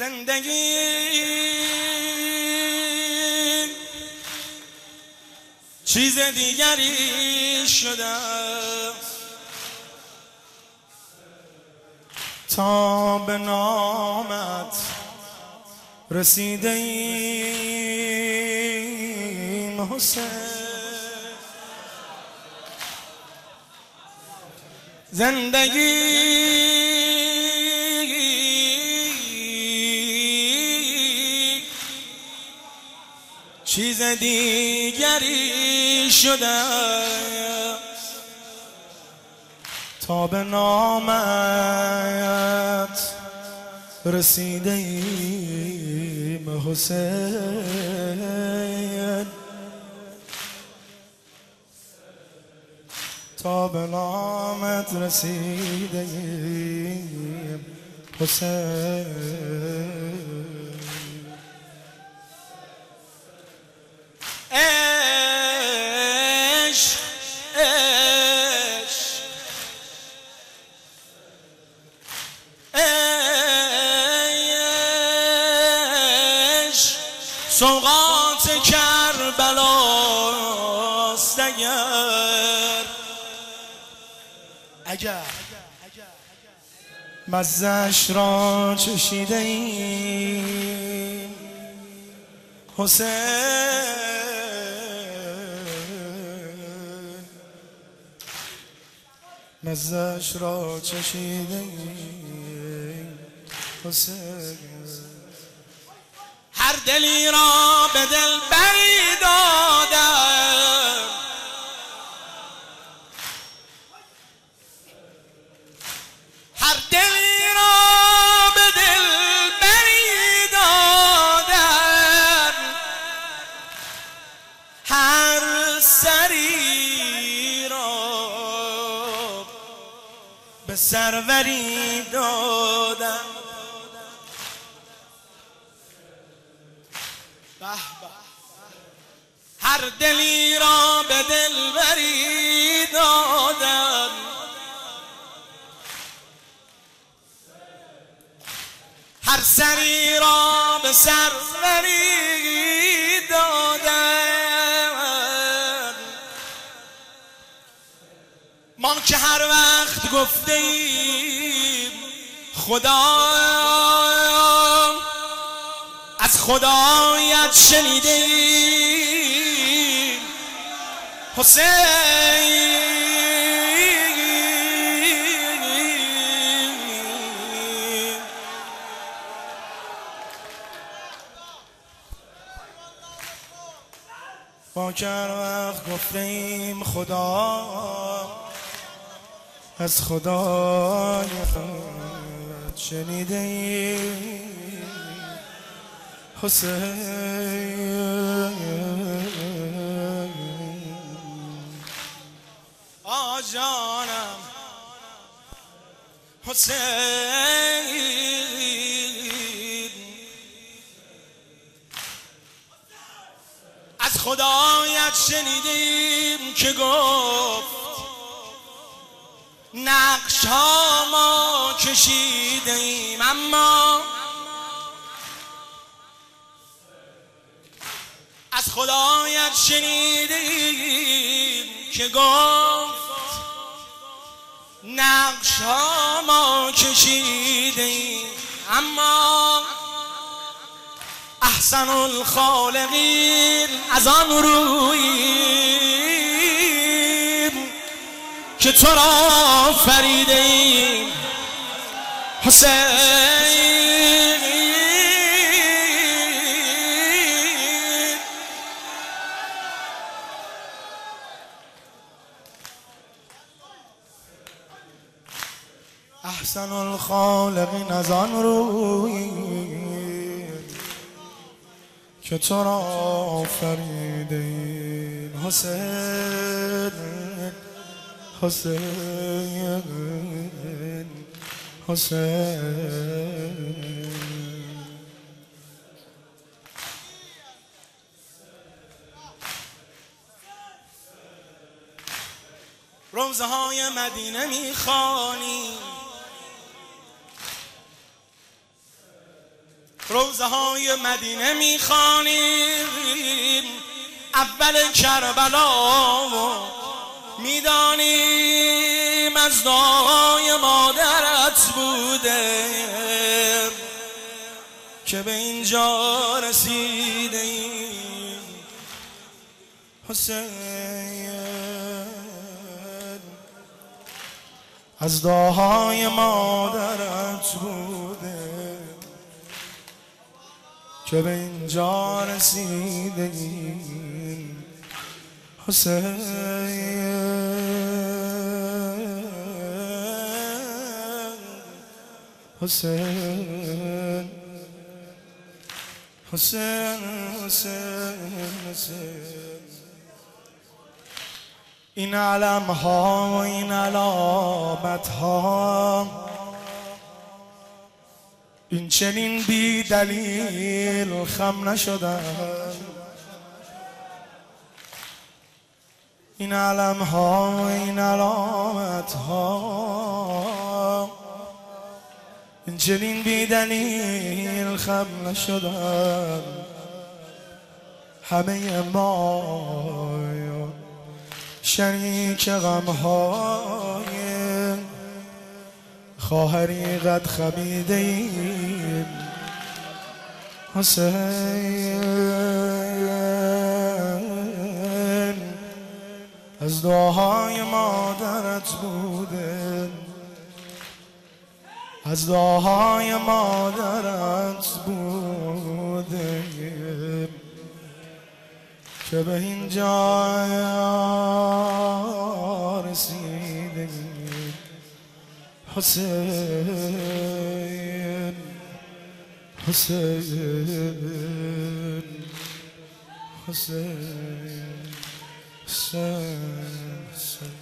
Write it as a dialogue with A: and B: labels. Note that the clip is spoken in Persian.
A: زندگی. چیز دیگری شده. تا به نامت رسیده ایم حسین. زندگی. چیز دیگری شده. تا به نامت رسیده ایم حسین. تا به نامت رسیده ایم حسین. سوقات کربلاست اگر. اگر. مزش را چشیده ایم حسین. مزش را چشیده ایم حسین. هر دلی را به دل بری دادم. هر دلی را به دل بری دادم. هر سری را به سروری دادم. هر دلی را به دل بری دادم هر سری را به سر بری دادم ما که هر وقت گفته ایم خدا از خدایت شنیده حسین. با کر وقت گفتیم خدا از خدایت شنیده حسین. آجانم حسین. از خدایت شنیدیم که گفت نقش ها ما کشیدیم اما از خدایت شنیدیم که گفت نقش ها ما کشیدیم اما احسن الخالقین از آن روییم که تو را فریدیم. حسین احسن الخالقین از آن روی که تو را آفریدیم حسین حسین حسین. روزهای مدینه می‌خوانیم روزه های مدینه می‌خوانیم. اول کربلا می‌دانیم از دعای مادرت بوده که به اینجا رسیده ایم. حسین. از دعای مادرت بوده. که به اینجا رسیده ایم حسین. حسین. حسین حسین حسین. این علم ها و این علامت ها این چنین بی دلیل خم نشدن این علم ها این علامت ها این چنین بی دلیل خم نشدن همه ما شریک غم های خواهری قد خمیده ایم حسین از دعاهای مادرت بوده. از دعاهای مادرت بوده. که به اینجا رسیده حسين حسين حسين حسين, حسين.